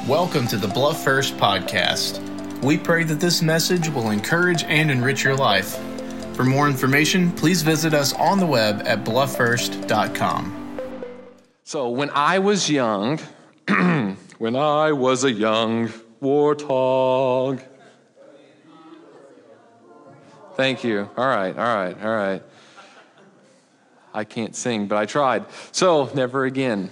Welcome to the Bluff First podcast. We pray that this message will encourage and enrich your life. For more information, please visit us on the web at blufffirst.com. So, when I was young, when I was a young warthog. Thank you. All right, all right, all right. I can't sing, but I tried. So, never again.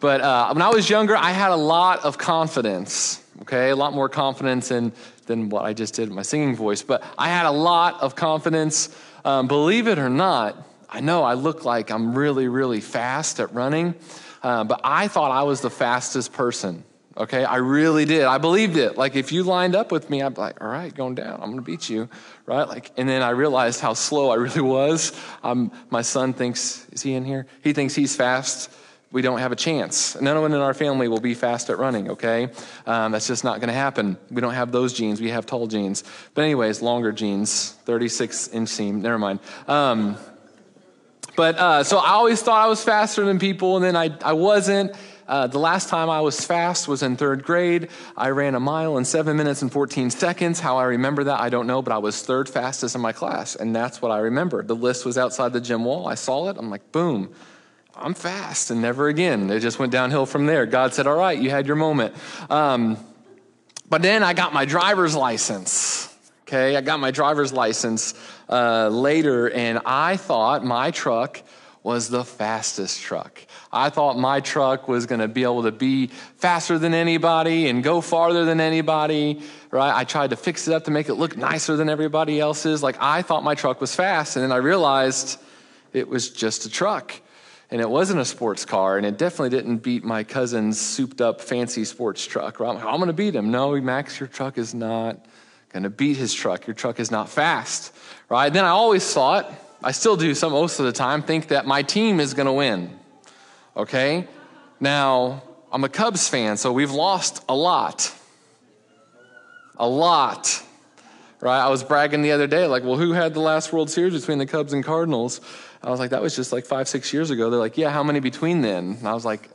But uh, when I was younger, I had a lot of confidence, okay? A lot more confidence in, than what I just did with my singing voice. But I had a lot of confidence. Um, believe it or not, I know I look like I'm really, really fast at running, uh, but I thought I was the fastest person. Okay, I really did. I believed it. Like if you lined up with me, I'd be like, all right, going down. I'm gonna beat you, right? Like, and then I realized how slow I really was. Um, my son thinks, is he in here? He thinks he's fast we don't have a chance. Of one in our family will be fast at running, okay? Um, that's just not going to happen. We don't have those genes. We have tall genes. But, anyways, longer genes, 36 inch seam, never mind. Um, but uh, so I always thought I was faster than people, and then I, I wasn't. Uh, the last time I was fast was in third grade. I ran a mile in seven minutes and 14 seconds. How I remember that, I don't know, but I was third fastest in my class, and that's what I remember. The list was outside the gym wall. I saw it. I'm like, boom. I'm fast, and never again. It just went downhill from there. God said, All right, you had your moment. Um, but then I got my driver's license. Okay, I got my driver's license uh, later, and I thought my truck was the fastest truck. I thought my truck was going to be able to be faster than anybody and go farther than anybody, right? I tried to fix it up to make it look nicer than everybody else's. Like I thought my truck was fast, and then I realized it was just a truck and it wasn't a sports car, and it definitely didn't beat my cousin's souped up fancy sports truck. Right? I'm, I'm going to beat him. No, Max, your truck is not going to beat his truck. Your truck is not fast, right? Then I always thought, I still do some most of the time, think that my team is going to win. Okay? Now, I'm a Cubs fan, so we've lost a lot. A lot. Right? I was bragging the other day, like, well, who had the last World Series between the Cubs and Cardinals? I was like, that was just like five, six years ago. They're like, yeah, how many between then? And I was like,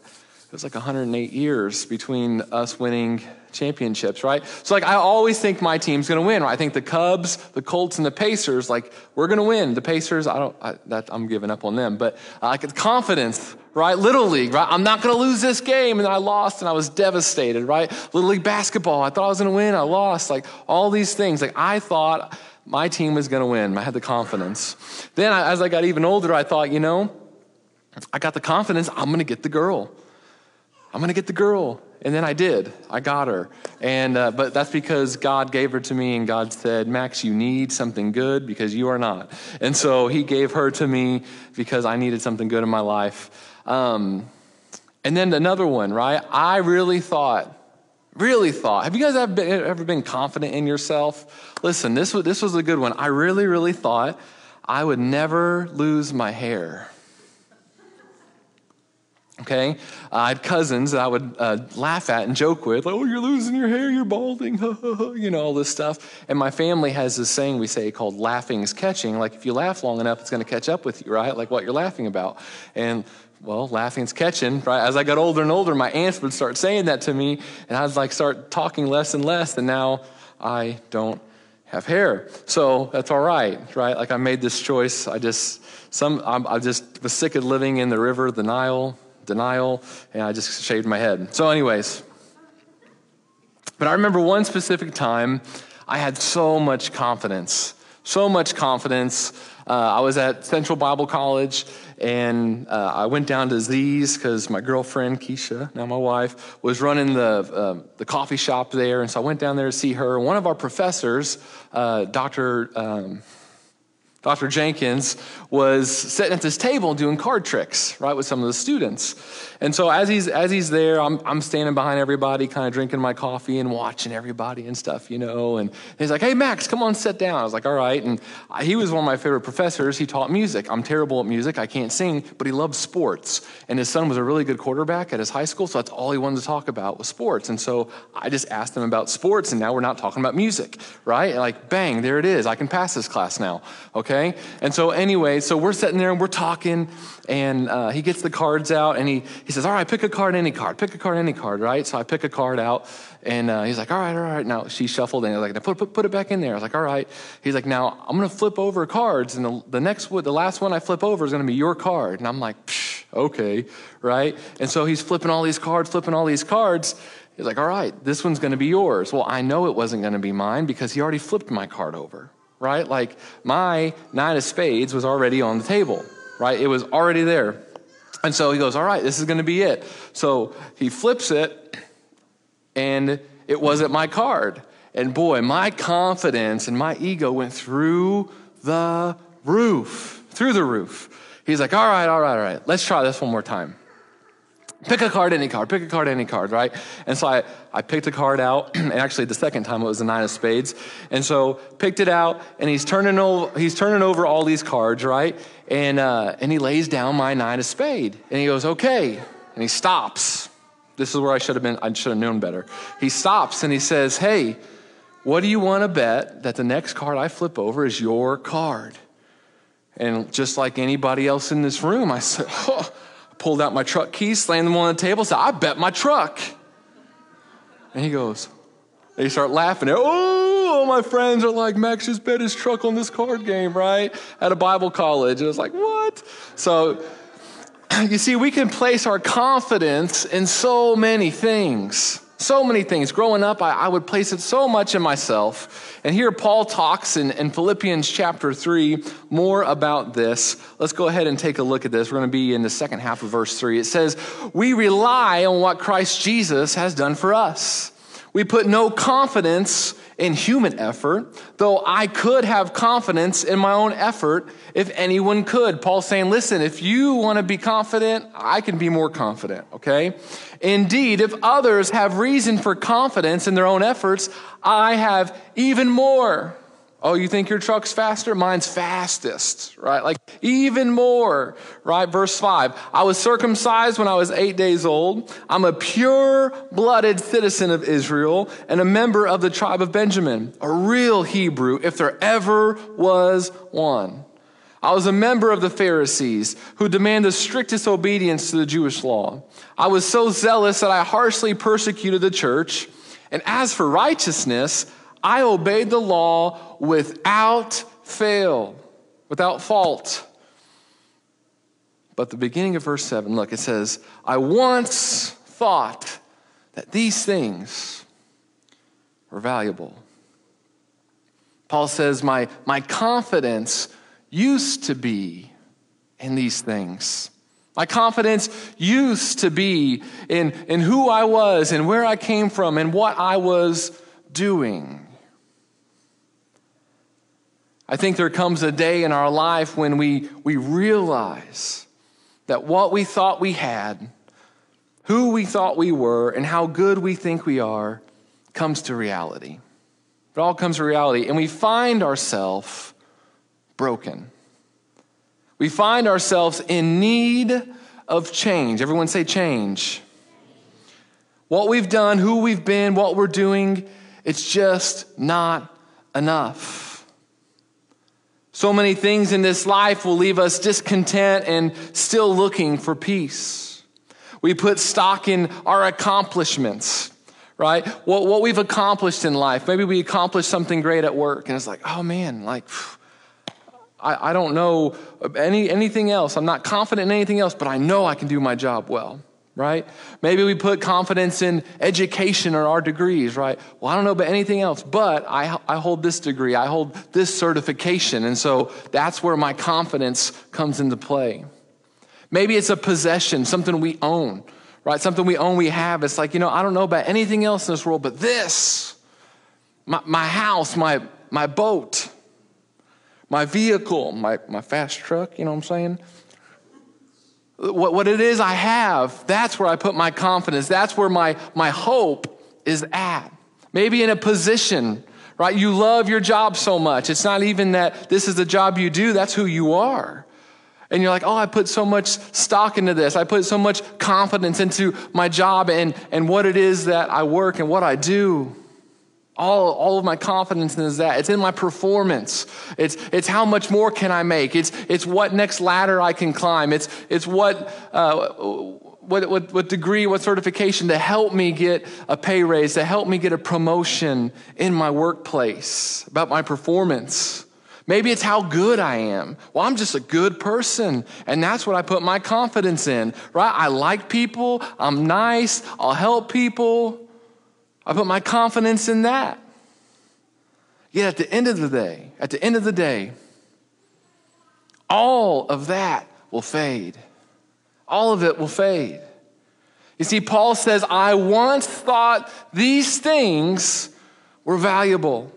was like 108 years between us winning championships, right? So like I always think my team's going to win. Right? I think the Cubs, the Colts, and the Pacers, like we're going to win. The Pacers, I don't, I, that I'm giving up on them, but uh, like confidence, right? Little League, right? I'm not going to lose this game, and I lost, and I was devastated, right? Little League basketball, I thought I was going to win, I lost. Like all these things, like I thought my team was going to win. I had the confidence. Then, as I got even older, I thought, you know, I got the confidence, I'm going to get the girl. I'm going to get the girl. And then I did. I got her. And, uh, but that's because God gave her to me, and God said, Max, you need something good because you are not. And so He gave her to me because I needed something good in my life. Um, and then another one, right? I really thought, really thought, have you guys ever been, ever been confident in yourself? Listen, this was, this was a good one. I really, really thought I would never lose my hair. Okay? I had cousins that I would uh, laugh at and joke with, like, oh, you're losing your hair, you're balding, you know, all this stuff. And my family has this saying we say called laughing is catching. Like, if you laugh long enough, it's going to catch up with you, right? Like what you're laughing about. And well, laughing's catching, right? As I got older and older, my aunts would start saying that to me, and I'd like start talking less and less, and now I don't have hair. So that's all right, right? Like I made this choice. I just some I'm, I just was sick of living in the river, the Nile, denial, and I just shaved my head. So, anyways, but I remember one specific time I had so much confidence, so much confidence. Uh, I was at Central Bible College, and uh, I went down to Z's because my girlfriend Keisha, now my wife, was running the uh, the coffee shop there, and so I went down there to see her. One of our professors, uh, Doctor. Um, Dr. Jenkins was sitting at this table doing card tricks, right, with some of the students. And so as he's, as he's there, I'm, I'm standing behind everybody, kind of drinking my coffee and watching everybody and stuff, you know. And he's like, hey, Max, come on, sit down. I was like, all right. And he was one of my favorite professors. He taught music. I'm terrible at music. I can't sing, but he loved sports. And his son was a really good quarterback at his high school, so that's all he wanted to talk about was sports. And so I just asked him about sports, and now we're not talking about music, right? like, bang, there it is. I can pass this class now, okay? Okay? And so, anyway, so we're sitting there and we're talking, and uh, he gets the cards out and he, he says, All right, pick a card, any card, pick a card, any card, right? So I pick a card out, and uh, he's like, All right, all right. Now she shuffled and was like, put, put, put it back in there. I was like, All right. He's like, Now I'm gonna flip over cards, and the, the next one, the last one I flip over is gonna be your card. And I'm like, Okay, right? And so he's flipping all these cards, flipping all these cards. He's like, All right, this one's gonna be yours. Well, I know it wasn't gonna be mine because he already flipped my card over right? Like my nine of spades was already on the table, right? It was already there. And so he goes, All right, this is going to be it. So he flips it, and it wasn't my card. And boy, my confidence and my ego went through the roof, through the roof. He's like, All right, all right, all right, let's try this one more time. Pick a card, any card, pick a card, any card, right? And so I, I picked a card out, and actually the second time it was the nine of spades. And so picked it out, and he's turning over, he's turning over all these cards, right? And, uh, and he lays down my nine of spade. And he goes, okay. And he stops. This is where I should have been, I should have known better. He stops and he says, hey, what do you want to bet that the next card I flip over is your card? And just like anybody else in this room, I said, oh, pulled out my truck keys, slammed them on the table, said, I bet my truck. And he goes, they start laughing. Oh, all my friends are like, Max just bet his truck on this card game, right? At a Bible college. And it's like, what? So, you see, we can place our confidence in so many things. So many things. Growing up, I, I, would place it so much in myself. And here Paul talks in, in, Philippians chapter 3 more about this. Let's go ahead and take a look at this. We're going to be in the second half of verse 3. It says, We rely on what Christ Jesus has done for us. We put no confidence in human effort, though I could have confidence in my own effort if anyone could. Paul's saying, listen, if you want to be confident, I can be more confident, okay? Indeed, if others have reason for confidence in their own efforts, I have even more. Oh, you think your truck's faster? Mine's fastest, right? Like even more, right? Verse 5 I was circumcised when I was eight days old. I'm a pure blooded citizen of Israel and a member of the tribe of Benjamin, a real Hebrew, if there ever was one. I was a member of the Pharisees who demand the strictest obedience to the Jewish law. I was so zealous that I harshly persecuted the church. And as for righteousness, I obeyed the law without fail, without fault. But the beginning of verse 7, look, it says, I once thought that these things were valuable. Paul says, My, my confidence used to be in these things. My confidence used to be in, in who I was and where I came from and what I was doing. I think there comes a day in our life when we, we realize that what we thought we had, who we thought we were, and how good we think we are comes to reality. It all comes to reality. And we find ourselves broken. We find ourselves in need of change. Everyone say change. What we've done, who we've been, what we're doing, it's just not enough. So many things in this life will leave us discontent and still looking for peace. We put stock in our accomplishments, right? What, what we've accomplished in life. Maybe we accomplished something great at work, and it's like, oh man, like, I, I don't know any, anything else. I'm not confident in anything else, but I know I can do my job well right? Maybe we put confidence in education or our degrees, right? Well, I don't know about anything else, but I, I hold this degree, I hold this certification, and so that's where my confidence comes into play. Maybe it's a possession, something we own, right? Something we own, we have. It's like, you know, I don't know about anything else in this world, but this, my, my house, my, my boat, my vehicle, my, my fast truck, you know what I'm saying? What, what it is I have, that's where I put my confidence. That's where my, my hope is at. Maybe in a position, right? You love your job so much. It's not even that this is the job you do, that's who you are. And you're like, oh, I put so much stock into this. I put so much confidence into my job and, and what it is that I work and what I do. All, all of my confidence is that. It's in my performance. It's, it's how much more can I make. It's, it's what next ladder I can climb. It's, it's what, uh, what, what, what degree, what certification to help me get a pay raise, to help me get a promotion in my workplace, about my performance. Maybe it's how good I am. Well, I'm just a good person, and that's what I put my confidence in, right? I like people, I'm nice, I'll help people. I put my confidence in that. Yet at the end of the day, at the end of the day, all of that will fade. All of it will fade. You see, Paul says, I once thought these things were valuable.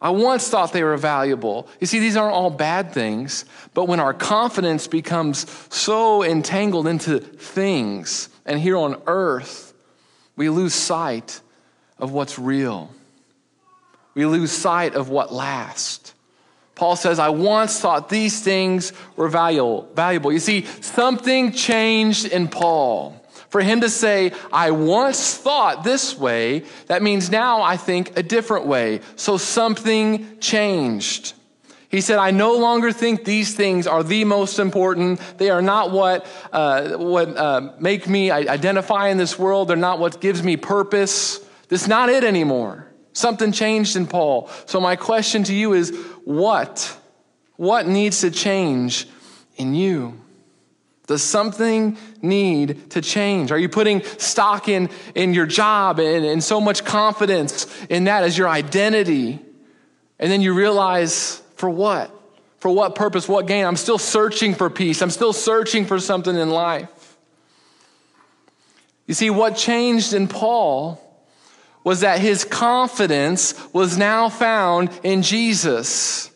I once thought they were valuable. You see, these aren't all bad things, but when our confidence becomes so entangled into things and here on earth, we lose sight of what's real. We lose sight of what lasts. Paul says, I once thought these things were valuable. You see, something changed in Paul. For him to say, I once thought this way, that means now I think a different way. So something changed. He said, I no longer think these things are the most important. They are not what, uh, what uh, make me identify in this world. They're not what gives me purpose. This is not it anymore. Something changed in Paul. So, my question to you is what? What needs to change in you? Does something need to change? Are you putting stock in, in your job and, and so much confidence in that as your identity? And then you realize for what? For what purpose? What gain? I'm still searching for peace. I'm still searching for something in life. You see, what changed in Paul was that his confidence was now found in Jesus.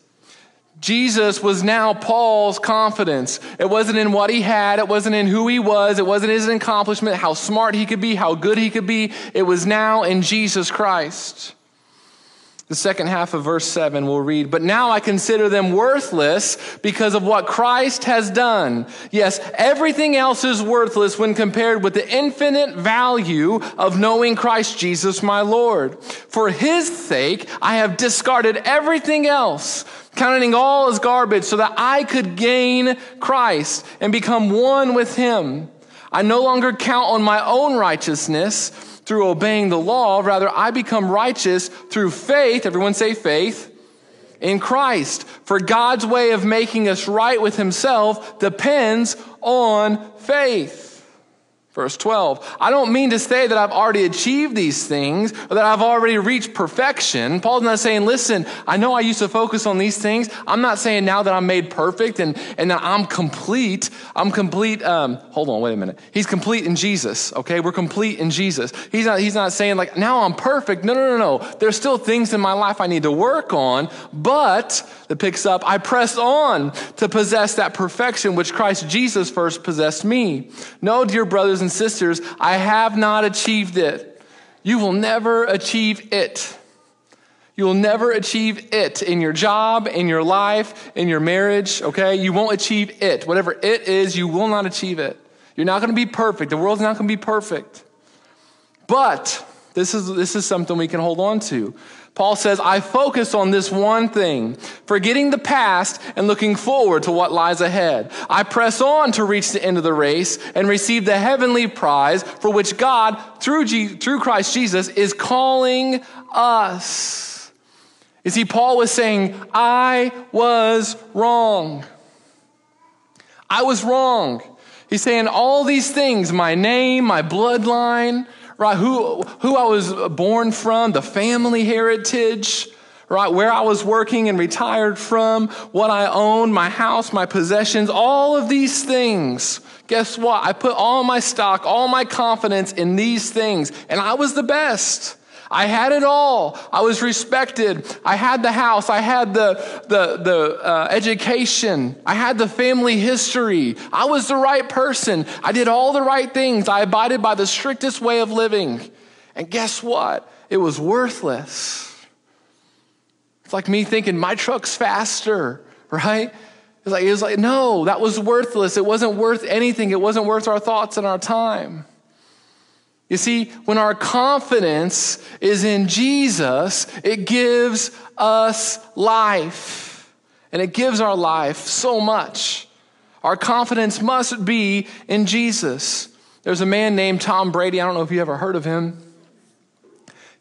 Jesus was now Paul's confidence. It wasn't in what he had, it wasn't in who he was, it wasn't his accomplishment, how smart he could be, how good he could be. It was now in Jesus Christ. The second half of verse 7 we'll read, But now I consider them worthless because of what Christ has done. Yes, everything else is worthless when compared with the infinite value of knowing Christ Jesus my Lord. For his sake, I have discarded everything else, counting all as garbage so that I could gain Christ and become one with him. I no longer count on my own righteousness through obeying the law. Rather, I become righteous through faith. Everyone say faith. In Christ. For God's way of making us right with Himself depends on faith. Verse 12, I don't mean to say that I've already achieved these things or that I've already reached perfection. Paul's not saying, listen, I know I used to focus on these things. I'm not saying now that I'm made perfect and, and that I'm complete. I'm complete. Um, hold on, wait a minute. He's complete in Jesus, okay? We're complete in Jesus. He's not, he's not saying, like, now I'm perfect. No, no, no, no. There's still things in my life I need to work on, but, that picks up, I press on to possess that perfection which Christ Jesus first possessed me. No, dear brothers and sisters, I have not achieved it. You will never achieve it. You will never achieve it in your job, in your life, in your marriage, okay? You won't achieve it. Whatever it is, you will not achieve it. You're not to be perfect. The world's not to be perfect. But this is, this is something we can hold on to. Paul says, I focus on this one thing, forgetting the past and looking forward to what lies ahead. I press on to reach the end of the race and receive the heavenly prize for which God, through, through Christ Jesus, is calling us. You see, Paul was saying, I was wrong. I was wrong. He's saying all these things my name, my bloodline, right? Who, who I was born from, the family heritage, right? Where I was working and retired from, what I owned, my house, my possessions, all of these things. Guess what? I put all my stock, all my confidence in these things, and I was the best. I had it all. I was respected. I had the house. I had the, the, the uh, education. I had the family history. I was the right person. I did all the right things. I abided by the strictest way of living. And guess what? It was worthless. It's like me thinking my truck's faster, right? It's like, it was like, no, that was worthless. It wasn't worth anything. It wasn't worth our thoughts and our time. You see, when our confidence is in Jesus, it gives us life. And it gives our life so much. Our confidence must be in Jesus. There's a man named Tom Brady. I don't know if you ever heard of him.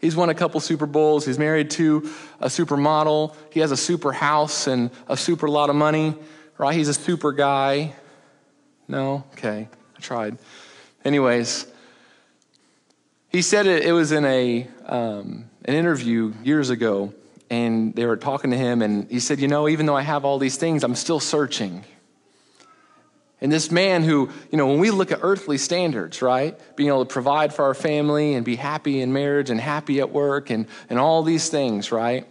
He's won a couple Super Bowls. He's married to a supermodel. He has a super house and a super lot of money, right? He's a super guy. No? Okay. I tried. Anyways, he said it, it was in a, um, an interview years ago, and they were talking to him, and he said, You know, even though I have all these things, I'm still searching. And this man who, you know, when we look at earthly standards, right? Being able to provide for our family and be happy in marriage and happy at work and, and all these things, right?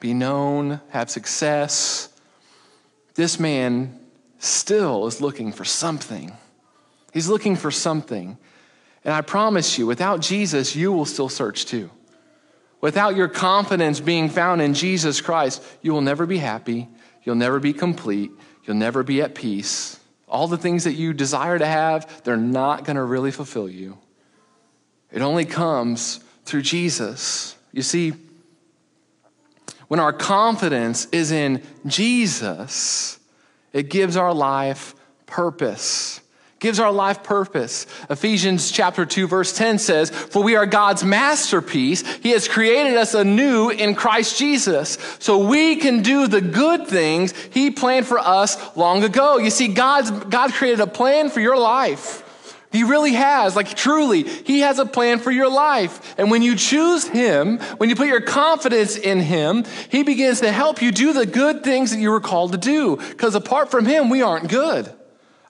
Be known, have success. This man still is looking for something. He's looking for something. And I promise you, without Jesus, you will still search too. Without your confidence being found in Jesus Christ, you will never be happy. You'll never be complete. You'll never be at peace. All the things that you desire to have, they're not going to really fulfill you. It only comes through Jesus. You see, when our confidence is in Jesus, it gives our life purpose gives our life purpose. Ephesians chapter 2 verse 10 says, "For we are God's masterpiece. He has created us anew in Christ Jesus, so we can do the good things he planned for us long ago." You see God's God created a plan for your life. He really has, like truly, He has a plan for your life. And when you choose Him, when you put your confidence in Him, He begins to help you do the good things that you were called to do. Because apart from Him, we aren't good.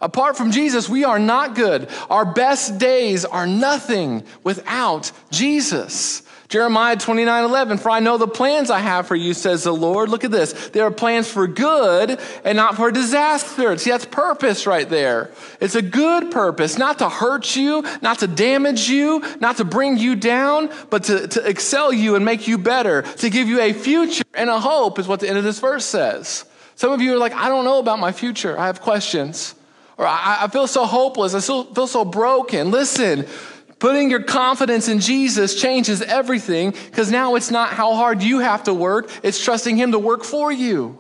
Apart from Jesus, we are not good. Our best days are nothing without Jesus. Jeremiah 29 11, for I know the plans I have for you, says the Lord. Look at this. There are plans for good and not for disaster. See, that's purpose right there. It's a good purpose, not to hurt you, not to damage you, not to bring you down, but to, to excel you and make you better, to give you a future and a hope, is what the end of this verse says. Some of you are like, I don't know about my future. I have questions. Or I, I feel so hopeless. I feel so broken. Listen, putting your confidence in Jesus changes everything because now it's not how hard you have to work, it's trusting Him to work for you.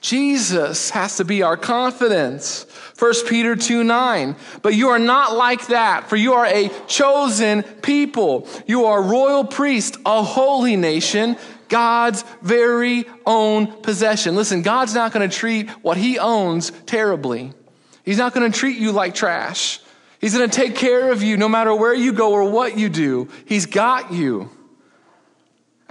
Jesus has to be our confidence. 1 Peter 2 9. But you are not like that, for you are a chosen people. You are a royal priest, a holy nation, God's very own possession. Listen, God's not going to treat what he owns terribly. He's not going to treat you like trash. He's going to take care of you no matter where you go or what you do. He's got you.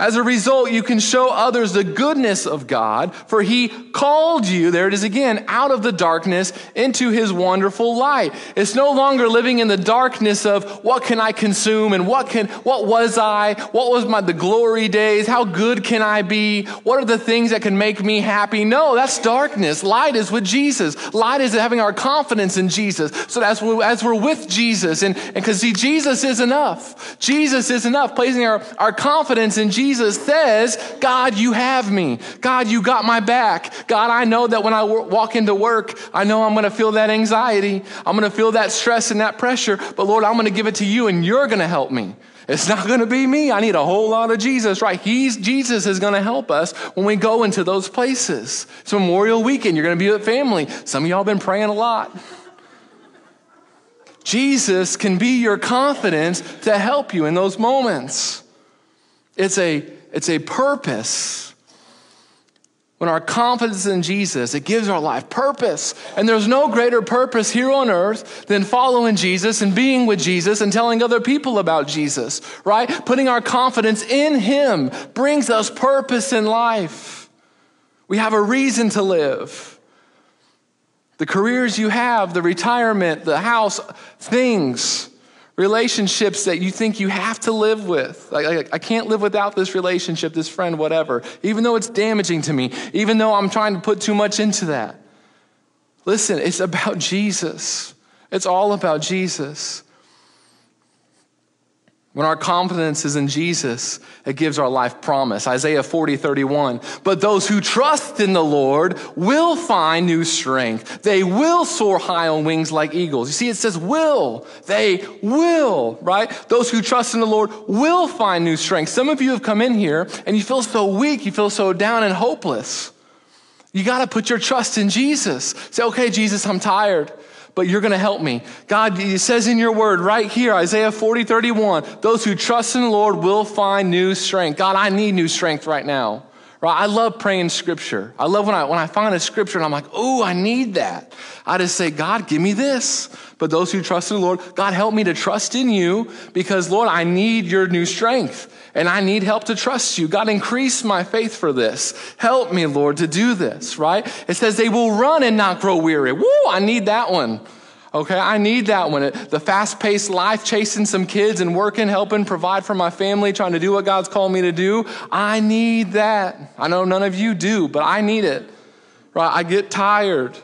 As a result, you can show others the goodness of God, for he called you, there it is again, out of the darkness into his wonderful light. It's no longer living in the darkness of what can I consume and what can, what was I? What was my, the glory days? How good can I be? What are the things that can make me happy? No, that's darkness. Light is with Jesus. Light is having our confidence in Jesus. So that's we're, as we're with Jesus and, and cause see, Jesus is enough. Jesus is enough. Placing our, our confidence in Jesus Jesus says, God, you have me. God, you got my back. God, I know that when I walk into work, I know I'm going to feel that anxiety. I'm going to feel that stress and that pressure. But Lord, I'm going to give it to you and you're going to help me. It's not going to be me. I need a whole lot of Jesus, right? He's, Jesus is going to help us when we go into those places. It's Memorial Weekend. You're going to be with family. Some of y'all been praying a lot. Jesus can be your confidence to help you in those moments. It's a, it's a purpose. When our confidence in Jesus, it gives our life purpose. And there's no greater purpose here on earth than following Jesus and being with Jesus and telling other people about Jesus, right? Putting our confidence in Him brings us purpose in life. We have a reason to live. The careers you have, the retirement, the house, things relationships that you think you have to live with. Like, I can't live without this relationship, this friend, whatever, even though it's damaging to me, even though I'm trying to put too much into that. Listen, it's about Jesus. It's all about Jesus. When our confidence is in Jesus, it gives our life promise. Isaiah 40, 31. But those who trust in the Lord will find new strength. They will soar high on wings like eagles. You see, it says will. They will, right? Those who trust in the Lord will find new strength. Some of you have come in here and you feel so weak, you feel so down and hopeless. You got to put your trust in Jesus. Say, okay, Jesus, I'm tired but you're going to help me. God, it says in your word right here, Isaiah 40, 31, those who trust in the Lord will find new strength. God, I need new strength right now. Right? I love praying scripture. I love when I, when I find a scripture and I'm like, oh, I need that. I just say, God, give me this. But those who trust in the Lord, God, help me to trust in you because, Lord, I need your new strength and I need help to trust you. God, increase my faith for this. Help me, Lord, to do this, right? It says they will run and not grow weary. Woo, I need that one. Okay, I need that one. The fast paced life, chasing some kids and working, helping provide for my family, trying to do what God's called me to do. I need that. I know none of you do, but I need it. Right? I get tired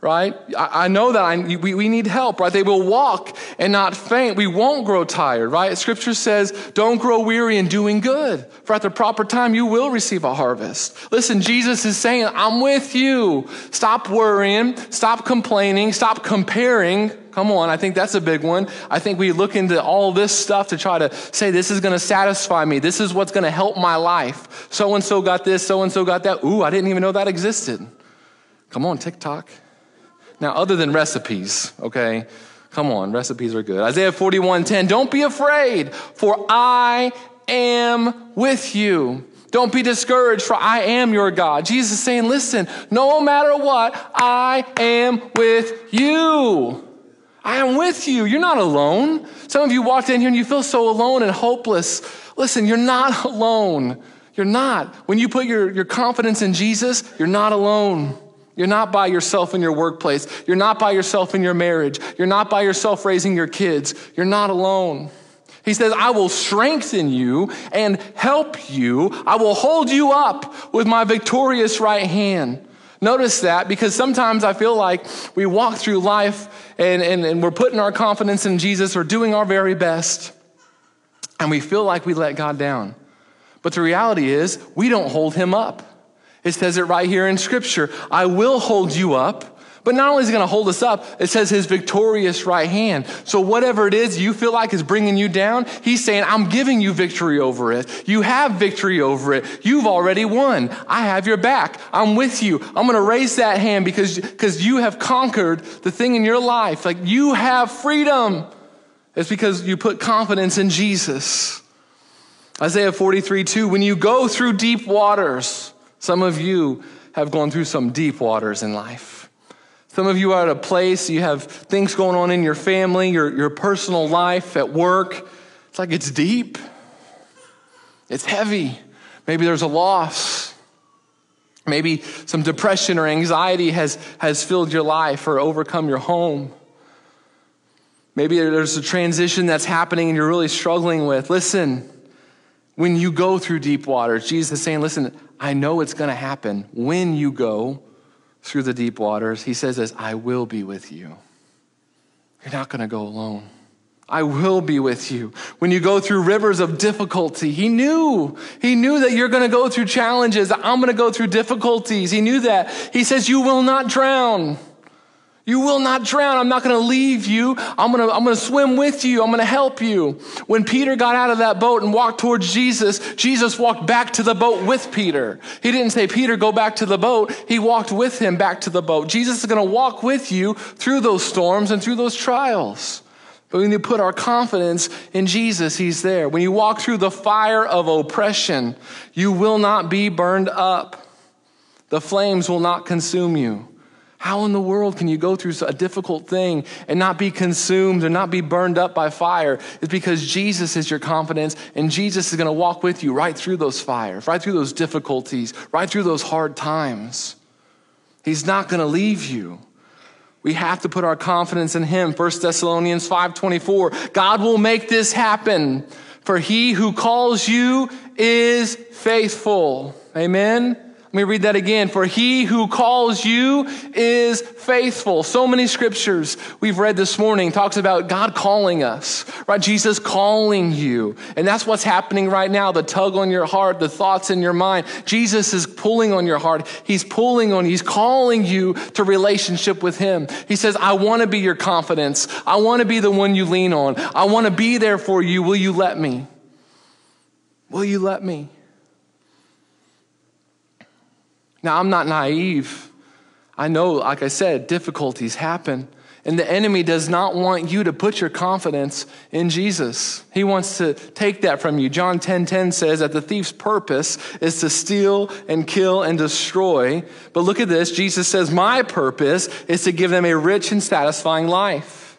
right? I, know that I, we, we need help, right? They will walk and not faint. We won't grow tired, right? Scripture says, don't grow weary in doing good, for at the proper time you will receive a harvest. Listen, Jesus is saying, I'm with you. Stop worrying, stop complaining, stop comparing. Come on, I think that's a big one. I think we look into all this stuff to try to say, this is going to satisfy me. This is what's going to help my life. So and so got this, so and so got that. Ooh, I didn't even know that existed. Come on, TikTok. Now, other than recipes, okay? Come on, recipes are good. Isaiah 41 10, don't be afraid, for I am with you. Don't be discouraged, for I am your God. Jesus is saying, listen, no matter what, I am with you. I am with you. You're not alone. Some of you walked in here and you feel so alone and hopeless. Listen, you're not alone. You're not. When you put your, your confidence in Jesus, you're not alone. You're not by yourself in your workplace. You're not by yourself in your marriage. You're not by yourself raising your kids. You're not alone. He says, I will strengthen you and help you. I will hold you up with my victorious right hand. Notice that because sometimes I feel like we walk through life and, and, and we're putting our confidence in Jesus or doing our very best, and we feel like we let God down. But the reality is, we don't hold him up. It says it right here in Scripture I will hold you up. But not only is he going to hold us up, it says his victorious right hand. So whatever it is you feel like is bringing you down, he's saying, I'm giving you victory over it. You have victory over it. You've already won. I have your back. I'm with you. I'm going to raise that hand because, because you have conquered the thing in your life. Like you have freedom. It's because you put confidence in Jesus. Isaiah 43, 2, when you go through deep waters, some of you have gone through some deep waters in life. Some of you are at a place, you have things going on in your family, your, your personal life, at work. It's like it's deep, it's heavy. Maybe there's a loss. Maybe some depression or anxiety has, has filled your life or overcome your home. Maybe there's a transition that's happening and you're really struggling with. Listen, when you go through deep waters, Jesus is saying, Listen, I know it's going to happen when you go through the deep waters. He says this, I will be with you. You're not going to go alone. I will be with you. When you go through rivers of difficulty, he knew. He knew that you're going to go through challenges. I'm going to go through difficulties. He knew that. He says, You will not drown. You will not drown. I'm not going to leave you. I'm going to, I'm going to swim with you. I'm going to help you. When Peter got out of that boat and walked towards Jesus, Jesus walked back to the boat with Peter. He didn't say, Peter, go back to the boat. He walked with him back to the boat. Jesus is going to walk with you through those storms and through those trials. But when you put our confidence in Jesus, He's there. When you walk through the fire of oppression, you will not be burned up. The flames will not consume you. How in the world can you go through a difficult thing and not be consumed and not be burned up by fire? It's because Jesus is your confidence and Jesus is going to walk with you right through those fires, right through those difficulties, right through those hard times. He's not going to leave you. We have to put our confidence in him. 1 Thessalonians 5:24. God will make this happen, for he who calls you is faithful. Amen. Let me read that again. For he who calls you is faithful. So many scriptures we've read this morning talks about God calling us, right? Jesus calling you. And that's what's happening right now. The tug on your heart, the thoughts in your mind. Jesus is pulling on your heart. He's pulling on. He's calling you to relationship with him. He says, I want to be your confidence. I want to be the one you lean on. I want to be there for you. Will you let me? Will you let me? Now, I'm not naive. I know, like I said, difficulties happen. And the enemy does not want you to put your confidence in Jesus. He wants to take that from you. John 10:10 10, 10 says that the thief's purpose is to steal and kill and destroy. But look at this. Jesus says, "My purpose is to give them a rich and satisfying life."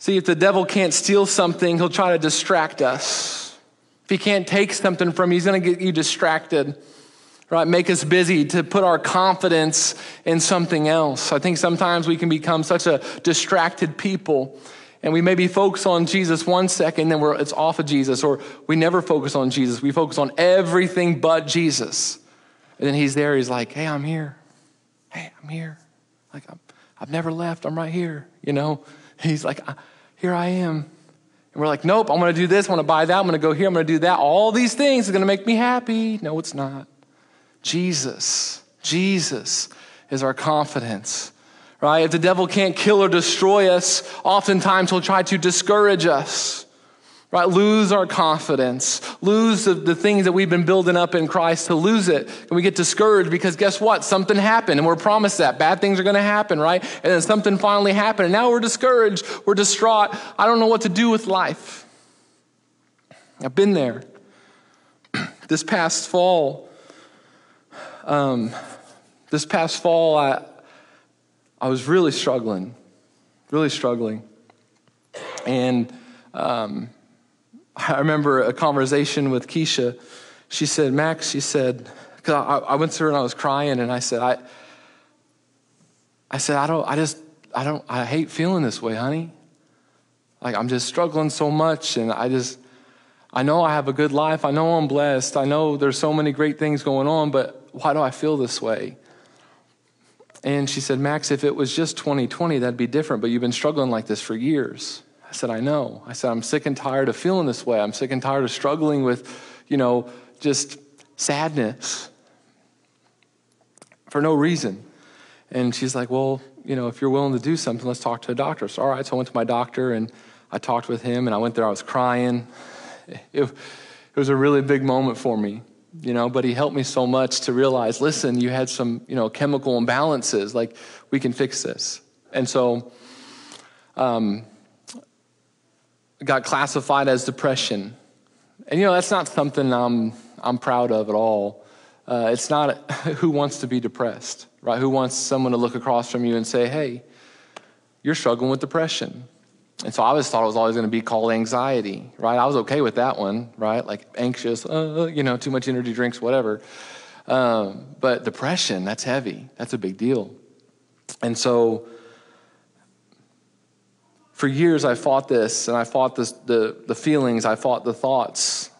See, if the devil can't steal something, he'll try to distract us. If he can't take something from you, he's going to get you distracted, right? Make us busy to put our confidence in something else. I think sometimes we can become such a distracted people. And we maybe focus on Jesus one second, then it's off of Jesus, or we never focus on Jesus. We focus on everything but Jesus. And then he's there, he's like, hey, I'm here. Hey, I'm here. Like, i have never left, I'm right here. You know, he's like, here I am. And we're like, nope, I'm going to do this, I'm going to buy that, I'm going to go here, I'm going to do that. All these things are going to make me happy. No, it's not. Jesus, Jesus is our confidence, right? If the devil can't kill or destroy us, oftentimes he'll try to discourage us right? Lose our confidence, lose the, the, things that we've been building up in Christ to lose it. And we get discouraged because guess what? Something happened and we're promised that. Bad things are going to happen, right? And then something finally happened and now we're discouraged, we're distraught. I don't know what to do with life. I've been there. this past fall, um, this past fall, I, I was really struggling, really struggling. And, um, I remember a conversation with Keisha. She said, Max, she said, because I, I, went to her and I was crying, and I said, I, I said, I don't, I just, I don't, I hate feeling this way, honey. Like I'm just struggling so much, and I just, I know I have a good life. I know I'm blessed. I know there's so many great things going on, but why do I feel this way? And she said, Max, if it was just 2020, that'd be different, but you've been struggling like this for years. I said, I know. I said, I'm sick and tired of feeling this way. I'm sick and tired of struggling with, you know, just sadness for no reason. And she's like, Well, you know, if you're willing to do something, let's talk to a doctor. So, all right. So I went to my doctor and I talked with him and I went there. I was crying. It, it was a really big moment for me, you know, but he helped me so much to realize listen, you had some, you know, chemical imbalances. Like, we can fix this. And so, um, got classified as depression. And you know, that's not something I'm, I'm proud of at all. Uh, it's not who wants to be depressed, right? Who wants someone to look across from you and say, hey, you're struggling with depression. And so I always thought it was always going to be called anxiety, right? I was okay with that one, right? Like anxious, uh, you know, too much energy drinks, whatever. Um, but depression, that's heavy. That's a big deal. And so for years I fought this and I fought this, the, the feelings, I fought the thoughts.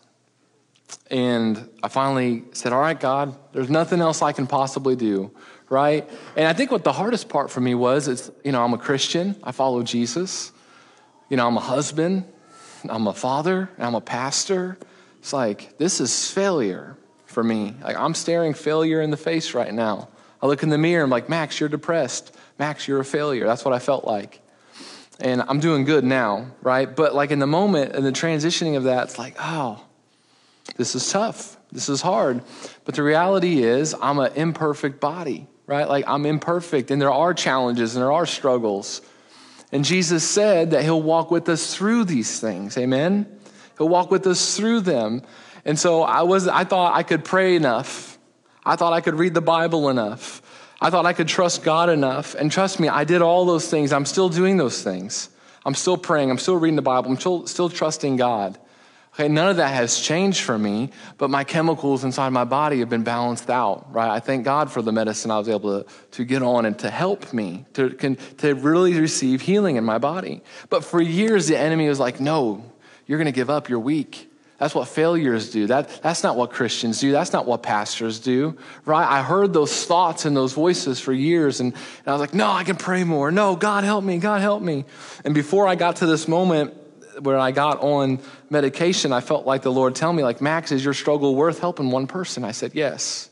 And I finally said, All right, God, there's nothing else I can possibly do, right? And I think what the hardest part for me was is, you know, I'm a Christian, I follow Jesus, you know, I'm a husband, I'm a father, I'm a pastor. It's like, this is failure for me. Like, I'm staring failure in the face right now. I look in the mirror, I'm like, Max, you're depressed. Max, you're a failure. That's what I felt like and I'm doing good now, right? But like in the moment and the transitioning of that, it's like, oh, this is tough. This is hard. But the reality is, I'm an imperfect body, right? Like I'm imperfect, and there are challenges and there are struggles. And Jesus said that He'll walk with us through these things. Amen? He'll walk with us through them. And so I was I thought I could pray enough. I thought I could read the Bible enough. I thought I could trust God enough. And trust me, I did all those things. I'm still doing those things. I'm still praying. I'm still reading the Bible. I'm still, still trusting God. Okay, none of that has changed for me, but my chemicals inside my body have been balanced out, right? I thank God for the medicine I was able to, to get on and to help me to, to really receive healing in my body. But for years, the enemy was like, no, you're going to give up. You're weak. That's what failures do. That, that's not what Christians do. That's not what pastors do, right? I heard those thoughts and those voices for years, and, and I was like, no, I can pray more. No, God help me, God help me. And before I got to this moment where I got on medication, I felt like the Lord tell me, like, Max, is your struggle worth helping one person? I said, yes,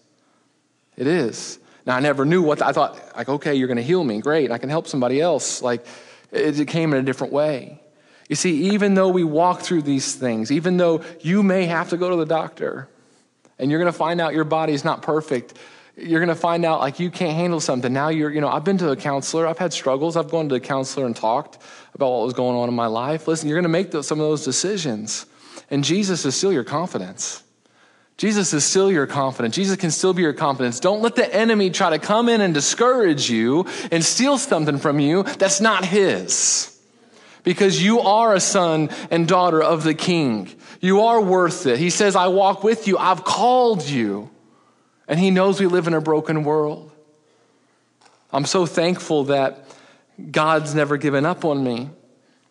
it is. Now, I never knew what, the, I thought, like, okay, you're going to heal me. Great, I can help somebody else. Like, it, it came in a different way. You see, even though we walk through these things, even though you may have to go to the doctor and you're going to find out your body's not perfect, you're going to find out like you can't handle something. Now you're, you know, I've been to a counselor, I've had struggles, I've gone to a counselor and talked about what was going on in my life. Listen, you're going to make those, some of those decisions. And Jesus is still your confidence. Jesus is still your confidence. Jesus can still be your confidence. Don't let the enemy try to come in and discourage you and steal something from you that's not his because you are a son and daughter of the king. You are worth it. He says, I walk with you. I've called you. And he knows we live in a broken world. I'm so thankful that God's never given up on me.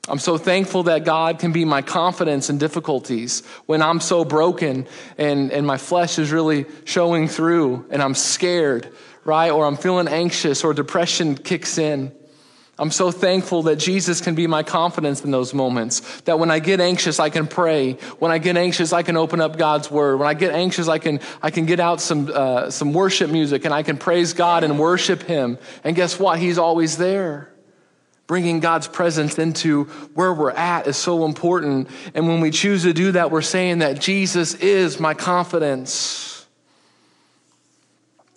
I'm so thankful that God can be my confidence in difficulties when I'm so broken and, and my flesh is really showing through and I'm scared, right? Or I'm feeling anxious or depression kicks in. I'm so thankful that Jesus can be my confidence in those moments. That when I get anxious, I can pray. When I get anxious, I can open up God's word. When I get anxious, I can, I can get out some, uh, some worship music and I can praise God and worship Him. And guess what? He's always there. Bringing God's presence into where we're at is so important. And when we choose to do that, we're saying that Jesus is my confidence.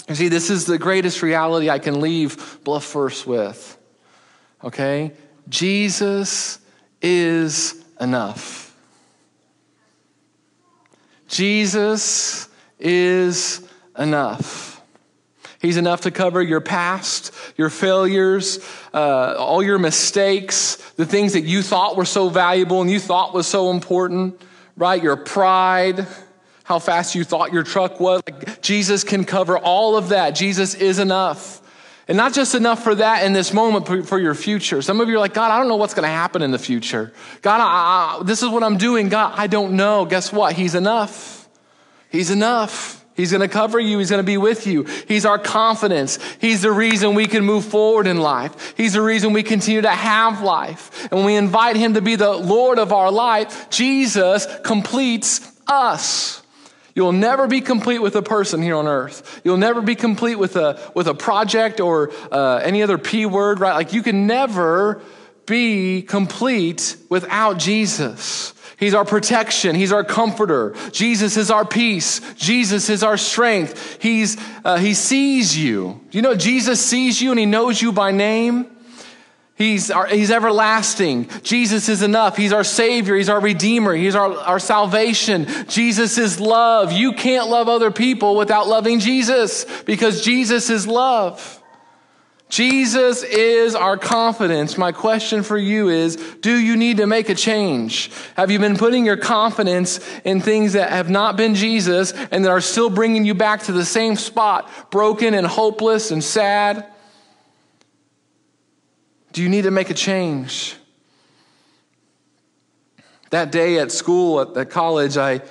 You see, this is the greatest reality I can leave Bluff First with okay? Jesus is enough. Jesus is enough. He's enough to cover your past, your failures, uh, all your mistakes, the things that you thought were so valuable and you thought was so important, right? Your pride, how fast you thought your truck was. Like, Jesus can cover all of that. Jesus is enough. And not just enough for that in this moment, but for your future. Some of you are like, God, I don't know what's going to happen in the future. God, I, I, this is what I'm doing. God, I don't know. Guess what? He's enough. He's enough. He's going to cover you. He's going to be with you. He's our confidence. He's the reason we can move forward in life. He's the reason we continue to have life. And when we invite Him to be the Lord of our life, Jesus completes us. You'll never be complete with a person here on earth. You'll never be complete with a, with a project or uh, any other P word, right? Like you can never be complete without Jesus. He's our protection. He's our comforter. Jesus is our peace. Jesus is our strength. He's, uh, he sees you. Do you know Jesus sees you and he knows you by name? He's, our, he's everlasting. Jesus is enough. He's our Savior. He's our Redeemer. He's our, our salvation. Jesus is love. You can't love other people without loving Jesus because Jesus is love. Jesus is our confidence. My question for you is Do you need to make a change? Have you been putting your confidence in things that have not been Jesus and that are still bringing you back to the same spot, broken and hopeless and sad? Do you need to make a change? That day at school, at, at college, I,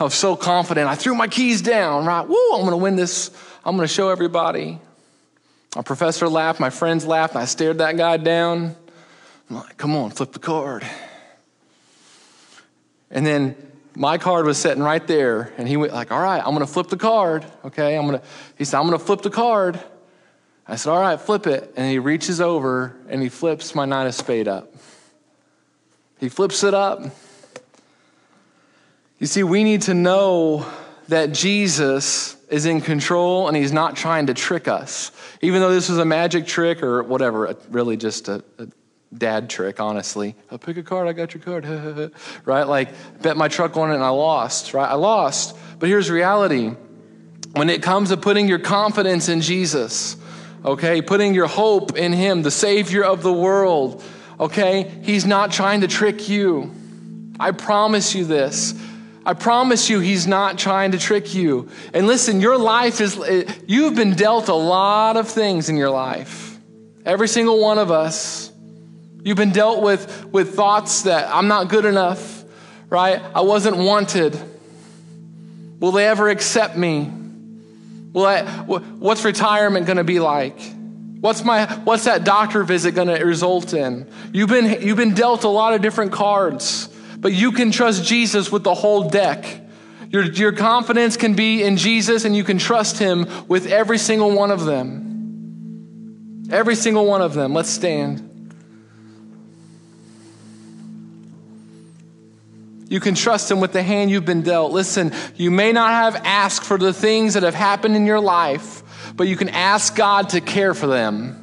I was so confident. I threw my keys down, right? Woo, I'm going to win this. I'm going to show everybody. My professor laughed, my friends laughed, and I stared that guy down. I'm like, come on, flip the card. And then my card was sitting right there, and he went like, all right, I'm going to flip the card. Okay, I'm going to, he said, I'm going to flip the card. I said, All right, flip it. And he reaches over and he flips my nine of spade up. He flips it up. You see, we need to know that Jesus is in control and he's not trying to trick us. Even though this was a magic trick or whatever, really just a, a dad trick, honestly. I'll pick a card, I got your card, right? Like, bet my truck on it and I lost, right? I lost. But here's reality when it comes to putting your confidence in Jesus, okay? Putting your hope in Him, the Savior of the world, okay? He's not trying to trick you. I promise you this. I promise you, He's not trying to trick you. And listen, your life is, eh, you've been dealt a lot of things in your life. Every single one of us. You've been dealt with, with thoughts that I'm not good enough, right? I wasn't wanted. Will they ever accept me? What's retirement going to be like? What's, my, what's that doctor visit going to result in? You've been, you've been dealt a lot of different cards, but you can trust Jesus with the whole deck. Your, your confidence can be in Jesus, and you can trust Him with every single one of them. Every single one of them. Let's stand. You can trust Him with the hand you've been dealt. Listen, you may not have asked for the things that have happened in your life, but you can ask God to care for them.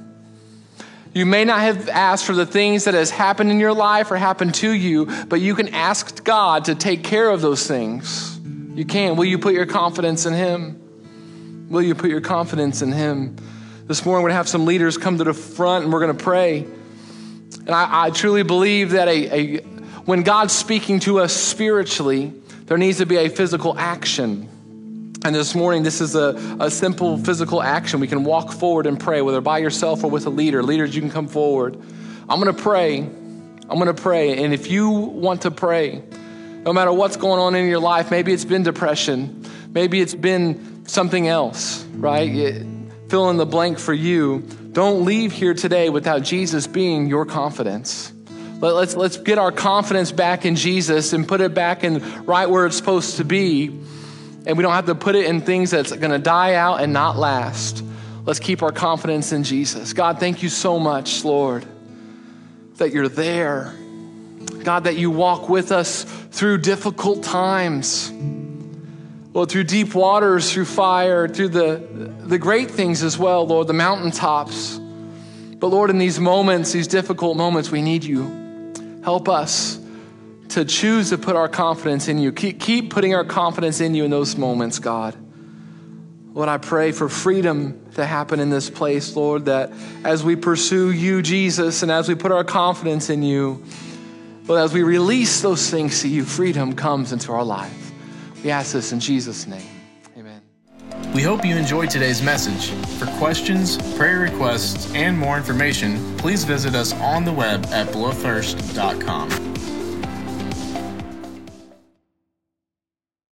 You may not have asked for the things that has happened in your life or happened to you, but you can ask God to take care of those things. You can. Will you put your confidence in Him? Will you put your confidence in Him? This morning, we're going to have some leaders come to the front and we're going to pray. And I, I truly believe that a, a when God's speaking to us spiritually, there needs to be a physical action. And this morning, this is a, a simple physical action. We can walk forward and pray, whether by yourself or with a leader. Leaders, you can come forward. I'm going to pray. I'm going to pray. And if you want to pray, no matter what's going on in your life, maybe it's been depression, maybe it's been something else, right? Fill in the blank for you. Don't leave here today without Jesus being your confidence. Let, us let's get our confidence back in Jesus and put it back in right where it's supposed to be. And we don't have to put it in things that's going to die out and not last. Let's keep our confidence in Jesus. God, thank you so much, Lord, that you're there. God, that you walk with us through difficult times. Lord, through deep waters, through fire, through the, the great things as well, Lord, the mountaintops. But Lord, in these moments, these difficult moments, we need you. Help us to choose to put our confidence in you. Keep, keep putting our confidence in you in those moments, God. Lord, I pray for freedom to happen in this place, Lord, that as we pursue you, Jesus, and as we put our confidence in you, Lord, as we release those things to you, freedom comes into our life. We ask this in Jesus' name. We hope you enjoyed today's message. For questions, prayer requests, and more information, please visit us on the web at bluffirst.com.